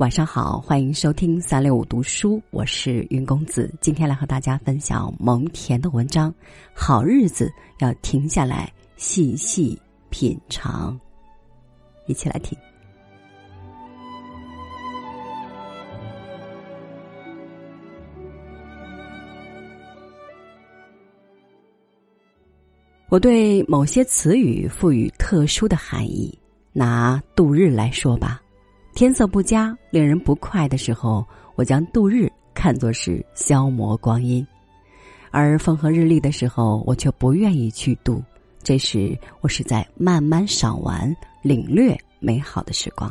晚上好，欢迎收听三六五读书，我是云公子。今天来和大家分享蒙恬的文章。好日子要停下来细细品尝，一起来听。我对某些词语赋予特殊的含义，拿度日来说吧。天色不佳、令人不快的时候，我将度日看作是消磨光阴；而风和日丽的时候，我却不愿意去度。这时，我是在慢慢赏玩、领略美好的时光。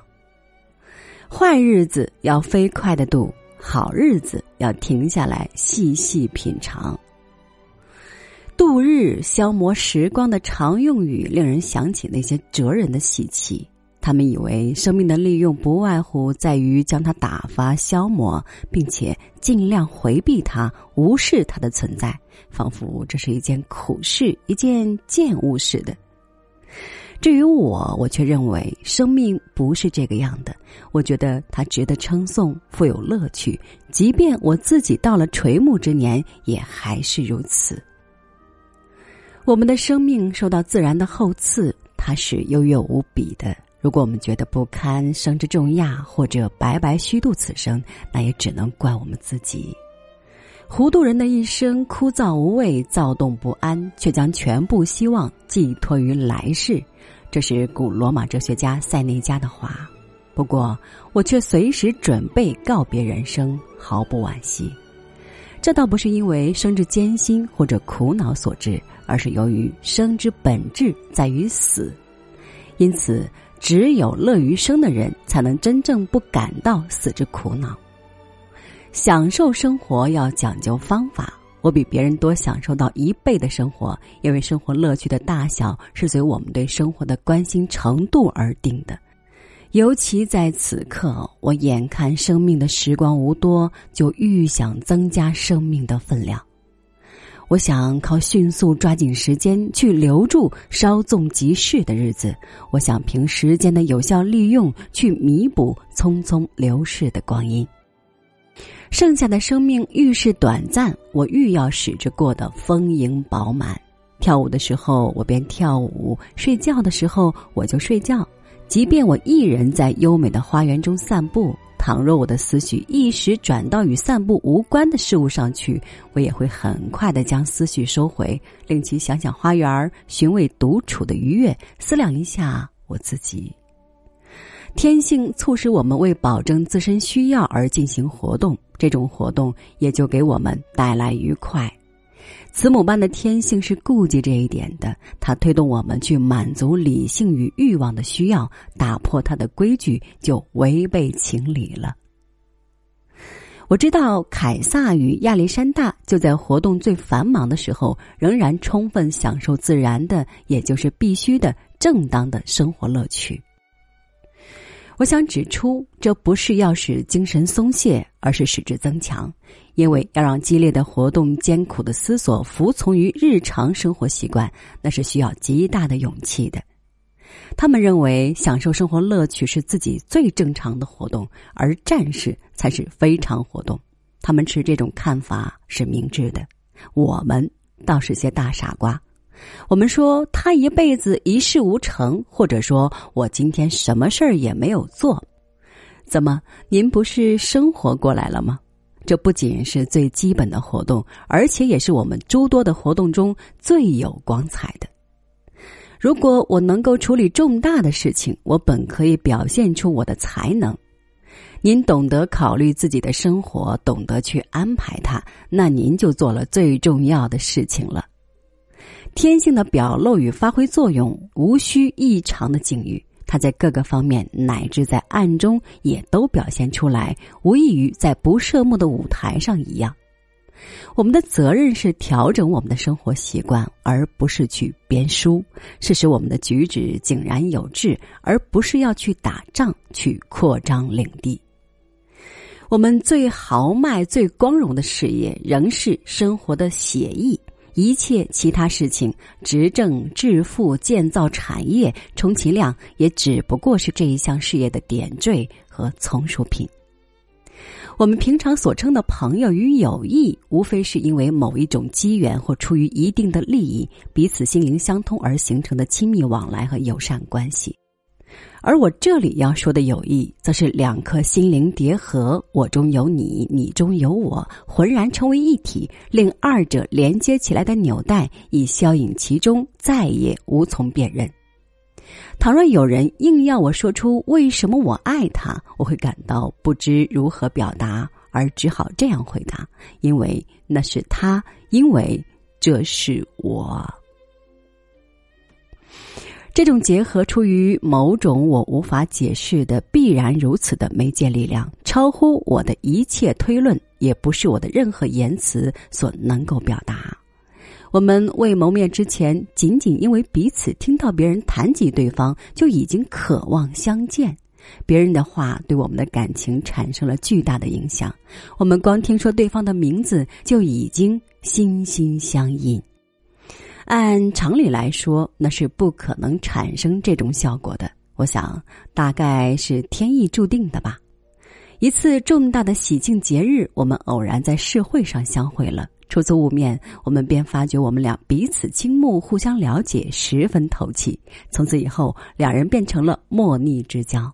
坏日子要飞快的度，好日子要停下来细细品尝。度日、消磨时光的常用语，令人想起那些哲人的习气。他们以为生命的利用不外乎在于将它打发、消磨，并且尽量回避它、无视它的存在，仿佛这是一件苦事、一件贱物似的。至于我，我却认为生命不是这个样的。我觉得它值得称颂，富有乐趣，即便我自己到了垂暮之年，也还是如此。我们的生命受到自然的厚赐，它是优越无比的。如果我们觉得不堪生之重压，或者白白虚度此生，那也只能怪我们自己。糊涂人的一生枯燥无味、躁动不安，却将全部希望寄托于来世。这是古罗马哲学家塞内加的话。不过，我却随时准备告别人生，毫不惋惜。这倒不是因为生之艰辛或者苦恼所致，而是由于生之本质在于死，因此。只有乐于生的人，才能真正不感到死之苦恼。享受生活要讲究方法。我比别人多享受到一倍的生活，因为生活乐趣的大小是随我们对生活的关心程度而定的。尤其在此刻，我眼看生命的时光无多，就愈想增加生命的分量。我想靠迅速抓紧时间去留住稍纵即逝的日子，我想凭时间的有效利用去弥补匆匆流逝的光阴。剩下的生命愈是短暂，我愈要使之过得丰盈饱满。跳舞的时候我便跳舞，睡觉的时候我就睡觉，即便我一人在优美的花园中散步。倘若我的思绪一时转到与散步无关的事物上去，我也会很快的将思绪收回，令其想想花园，寻味独处的愉悦，思量一下我自己。天性促使我们为保证自身需要而进行活动，这种活动也就给我们带来愉快。慈母般的天性是顾及这一点的，它推动我们去满足理性与欲望的需要，打破它的规矩就违背情理了。我知道凯撒与亚历山大就在活动最繁忙的时候，仍然充分享受自然的，也就是必须的、正当的生活乐趣。我想指出，这不是要使精神松懈，而是使之增强。因为要让激烈的活动、艰苦的思索服从于日常生活习惯，那是需要极大的勇气的。他们认为，享受生活乐趣是自己最正常的活动，而战士才是非常活动。他们持这种看法是明智的。我们倒是些大傻瓜。我们说他一辈子一事无成，或者说我今天什么事儿也没有做，怎么您不是生活过来了吗？这不仅是最基本的活动，而且也是我们诸多的活动中最有光彩的。如果我能够处理重大的事情，我本可以表现出我的才能。您懂得考虑自己的生活，懂得去安排它，那您就做了最重要的事情了。天性的表露与发挥作用，无需异常的境遇，它在各个方面乃至在暗中也都表现出来，无异于在不设目的舞台上一样。我们的责任是调整我们的生活习惯，而不是去编书；是使我们的举止井然有致，而不是要去打仗、去扩张领地。我们最豪迈、最光荣的事业，仍是生活的写意。一切其他事情，执政、致富、建造产业，充其量也只不过是这一项事业的点缀和从属品。我们平常所称的朋友与友谊，无非是因为某一种机缘或出于一定的利益，彼此心灵相通而形成的亲密往来和友善关系。而我这里要说的友谊，则是两颗心灵叠合，我中有你，你中有我，浑然成为一体，令二者连接起来的纽带已消隐其中，再也无从辨认。倘若有人硬要我说出为什么我爱他，我会感到不知如何表达，而只好这样回答：因为那是他，因为这是我。这种结合出于某种我无法解释的必然如此的媒介力量，超乎我的一切推论，也不是我的任何言辞所能够表达。我们未谋面之前，仅仅因为彼此听到别人谈及对方，就已经渴望相见。别人的话对我们的感情产生了巨大的影响。我们光听说对方的名字，就已经心心相印。按常理来说，那是不可能产生这种效果的。我想，大概是天意注定的吧。一次重大的喜庆节日，我们偶然在市会上相会了。初次晤面，我们便发觉我们俩彼此倾慕，互相了解，十分投契。从此以后，两人变成了莫逆之交。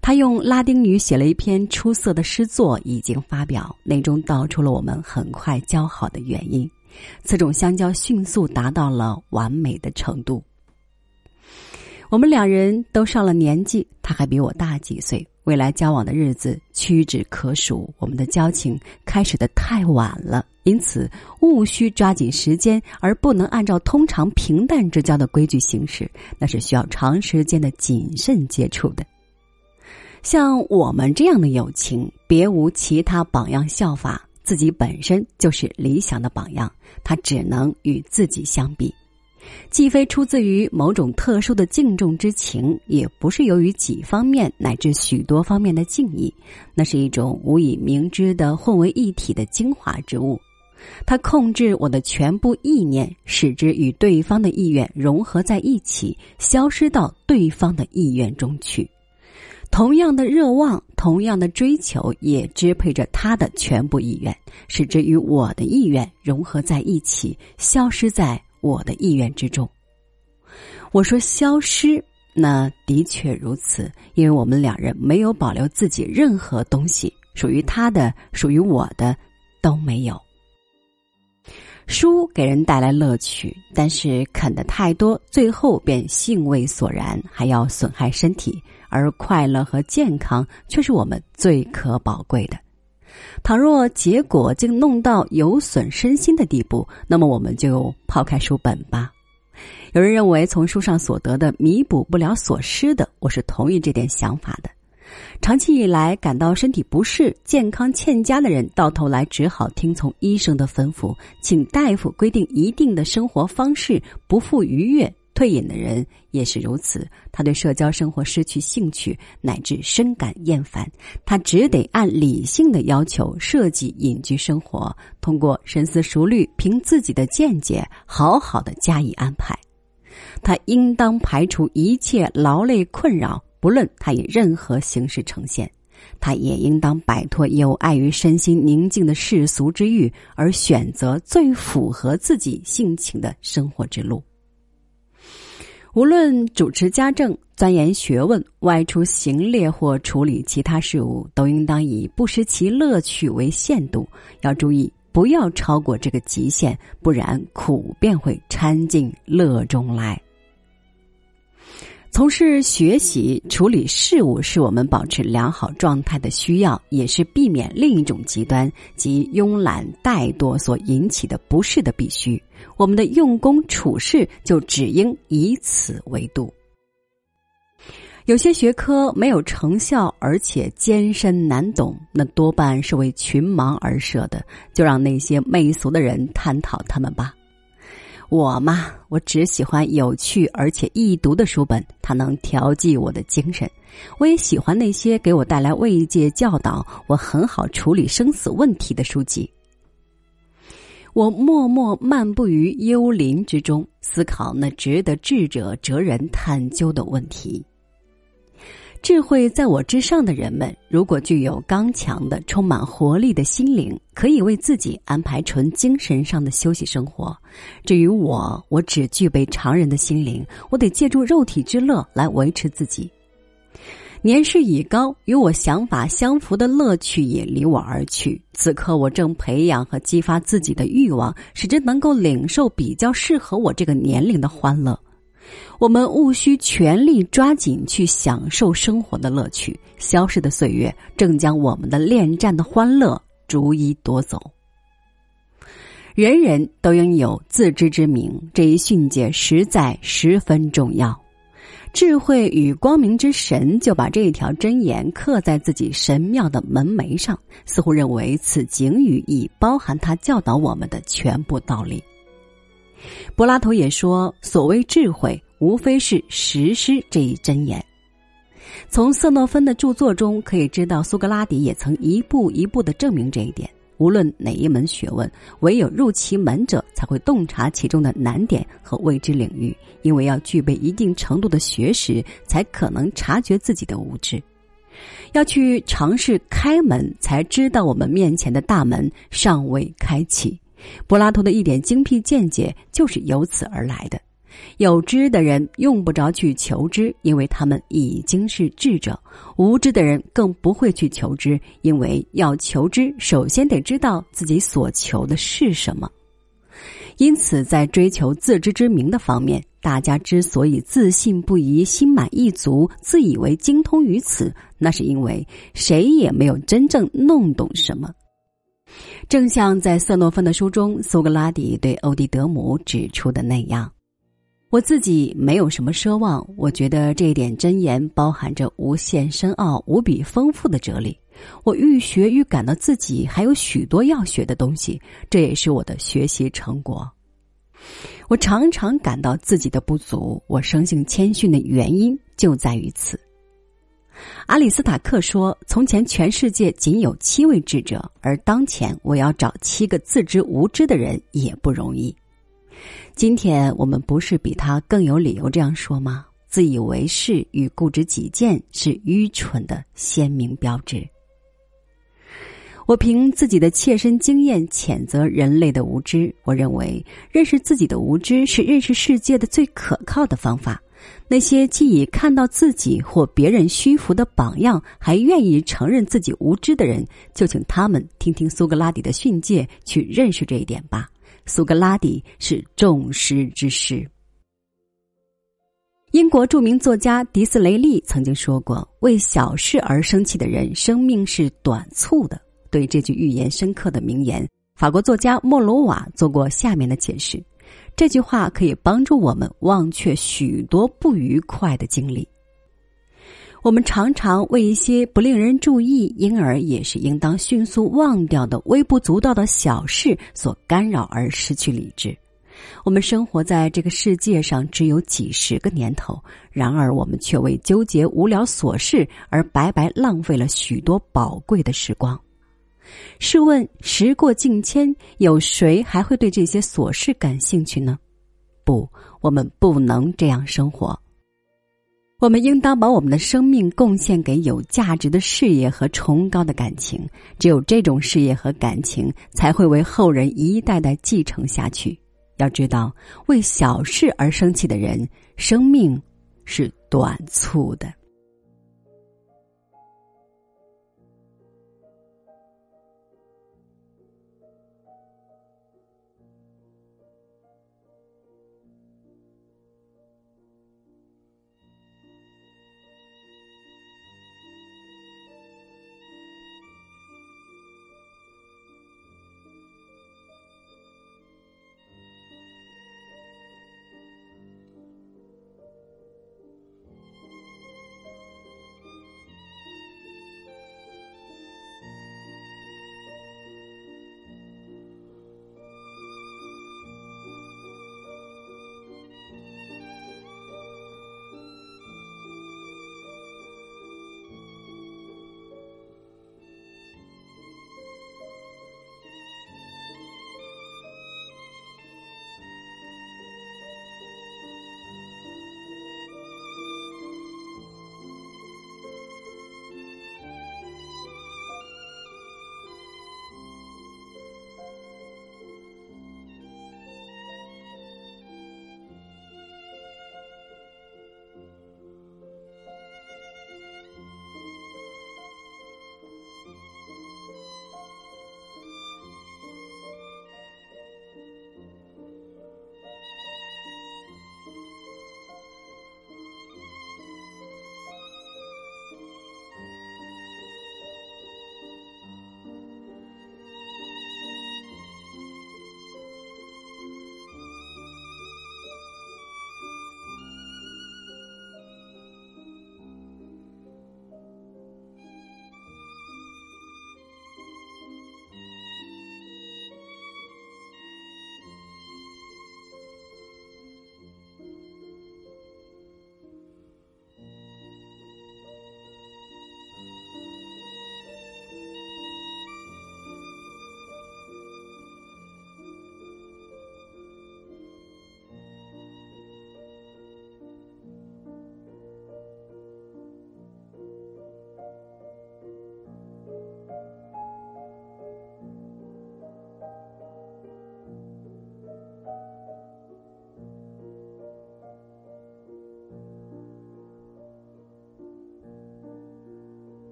他用拉丁语写了一篇出色的诗作，已经发表，内中道出了我们很快交好的原因。此种相交迅速达到了完美的程度。我们两人都上了年纪，他还比我大几岁，未来交往的日子屈指可数。我们的交情开始的太晚了，因此务须抓紧时间，而不能按照通常平淡之交的规矩行事，那是需要长时间的谨慎接触的。像我们这样的友情，别无其他榜样效法。自己本身就是理想的榜样，他只能与自己相比，既非出自于某种特殊的敬重之情，也不是由于几方面乃至许多方面的敬意，那是一种无以明知的混为一体的精华之物。他控制我的全部意念，使之与对方的意愿融合在一起，消失到对方的意愿中去。同样的热望，同样的追求，也支配着他的全部意愿，使之与我的意愿融合在一起，消失在我的意愿之中。我说消失，那的确如此，因为我们两人没有保留自己任何东西，属于他的，属于我的，都没有。书给人带来乐趣，但是啃得太多，最后便兴味索然，还要损害身体。而快乐和健康却是我们最可宝贵的。倘若结果竟弄到有损身心的地步，那么我们就抛开书本吧。有人认为从书上所得的弥补不了所失的，我是同意这点想法的。长期以来感到身体不适、健康欠佳的人，到头来只好听从医生的吩咐，请大夫规定一定的生活方式，不复愉悦。退隐的人也是如此，他对社交生活失去兴趣，乃至深感厌烦。他只得按理性的要求设计隐居生活，通过深思熟虑，凭自己的见解，好好的加以安排。他应当排除一切劳累困扰，不论他以任何形式呈现。他也应当摆脱有碍于身心宁静的世俗之欲，而选择最符合自己性情的生活之路。无论主持家政、钻研学问、外出行猎或处理其他事务，都应当以不失其乐趣为限度。要注意，不要超过这个极限，不然苦便会掺进乐中来。从事学习、处理事务是我们保持良好状态的需要，也是避免另一种极端及慵懒怠惰所引起的不适的必须。我们的用功处事就只应以此为度。有些学科没有成效，而且艰深难懂，那多半是为群盲而设的，就让那些媚俗的人探讨他们吧。我嘛，我只喜欢有趣而且易读的书本，它能调剂我的精神。我也喜欢那些给我带来慰藉、教导我很好处理生死问题的书籍。我默默漫步于幽林之中，思考那值得智者哲人探究的问题。智慧在我之上的人们，如果具有刚强的、充满活力的心灵，可以为自己安排纯精神上的休息生活。至于我，我只具备常人的心灵，我得借助肉体之乐来维持自己。年事已高，与我想法相符的乐趣也离我而去。此刻，我正培养和激发自己的欲望，使之能够领受比较适合我这个年龄的欢乐。我们务需全力抓紧去享受生活的乐趣。消逝的岁月正将我们的恋战的欢乐逐一夺走。人人都应有自知之明，这一训诫实在十分重要。智慧与光明之神就把这一条箴言刻在自己神庙的门楣上，似乎认为此警语已包含他教导我们的全部道理。柏拉图也说：“所谓智慧，无非是实施这一真言。”从色诺芬的著作中可以知道，苏格拉底也曾一步一步的证明这一点。无论哪一门学问，唯有入其门者才会洞察其中的难点和未知领域，因为要具备一定程度的学识，才可能察觉自己的无知。要去尝试开门，才知道我们面前的大门尚未开启。柏拉图的一点精辟见解就是由此而来的。有知的人用不着去求知，因为他们已经是智者；无知的人更不会去求知，因为要求知，首先得知道自己所求的是什么。因此，在追求自知之明的方面，大家之所以自信不疑、心满意足、自以为精通于此，那是因为谁也没有真正弄懂什么。正像在色诺芬的书中，苏格拉底对欧狄德姆指出的那样，我自己没有什么奢望。我觉得这一点箴言包含着无限深奥、无比丰富的哲理。我愈学愈感到自己还有许多要学的东西，这也是我的学习成果。我常常感到自己的不足，我生性谦逊的原因就在于此。阿里斯塔克说：“从前全世界仅有七位智者，而当前我要找七个自知无知的人也不容易。今天我们不是比他更有理由这样说吗？自以为是与固执己见是愚蠢的鲜明标志。我凭自己的切身经验谴责人类的无知。我认为认识自己的无知是认识世界的最可靠的方法。”那些既已看到自己或别人虚浮的榜样，还愿意承认自己无知的人，就请他们听听苏格拉底的训诫，去认识这一点吧。苏格拉底是众师之师。英国著名作家迪斯雷利曾经说过：“为小事而生气的人，生命是短促的。”对这句寓言深刻的名言，法国作家莫罗瓦做过下面的解释。这句话可以帮助我们忘却许多不愉快的经历。我们常常为一些不令人注意，因而也是应当迅速忘掉的微不足道的小事所干扰而失去理智。我们生活在这个世界上只有几十个年头，然而我们却为纠结无聊琐事而白白浪费了许多宝贵的时光。试问，时过境迁，有谁还会对这些琐事感兴趣呢？不，我们不能这样生活。我们应当把我们的生命贡献给有价值的事业和崇高的感情。只有这种事业和感情，才会为后人一代代继承下去。要知道，为小事而生气的人，生命是短促的。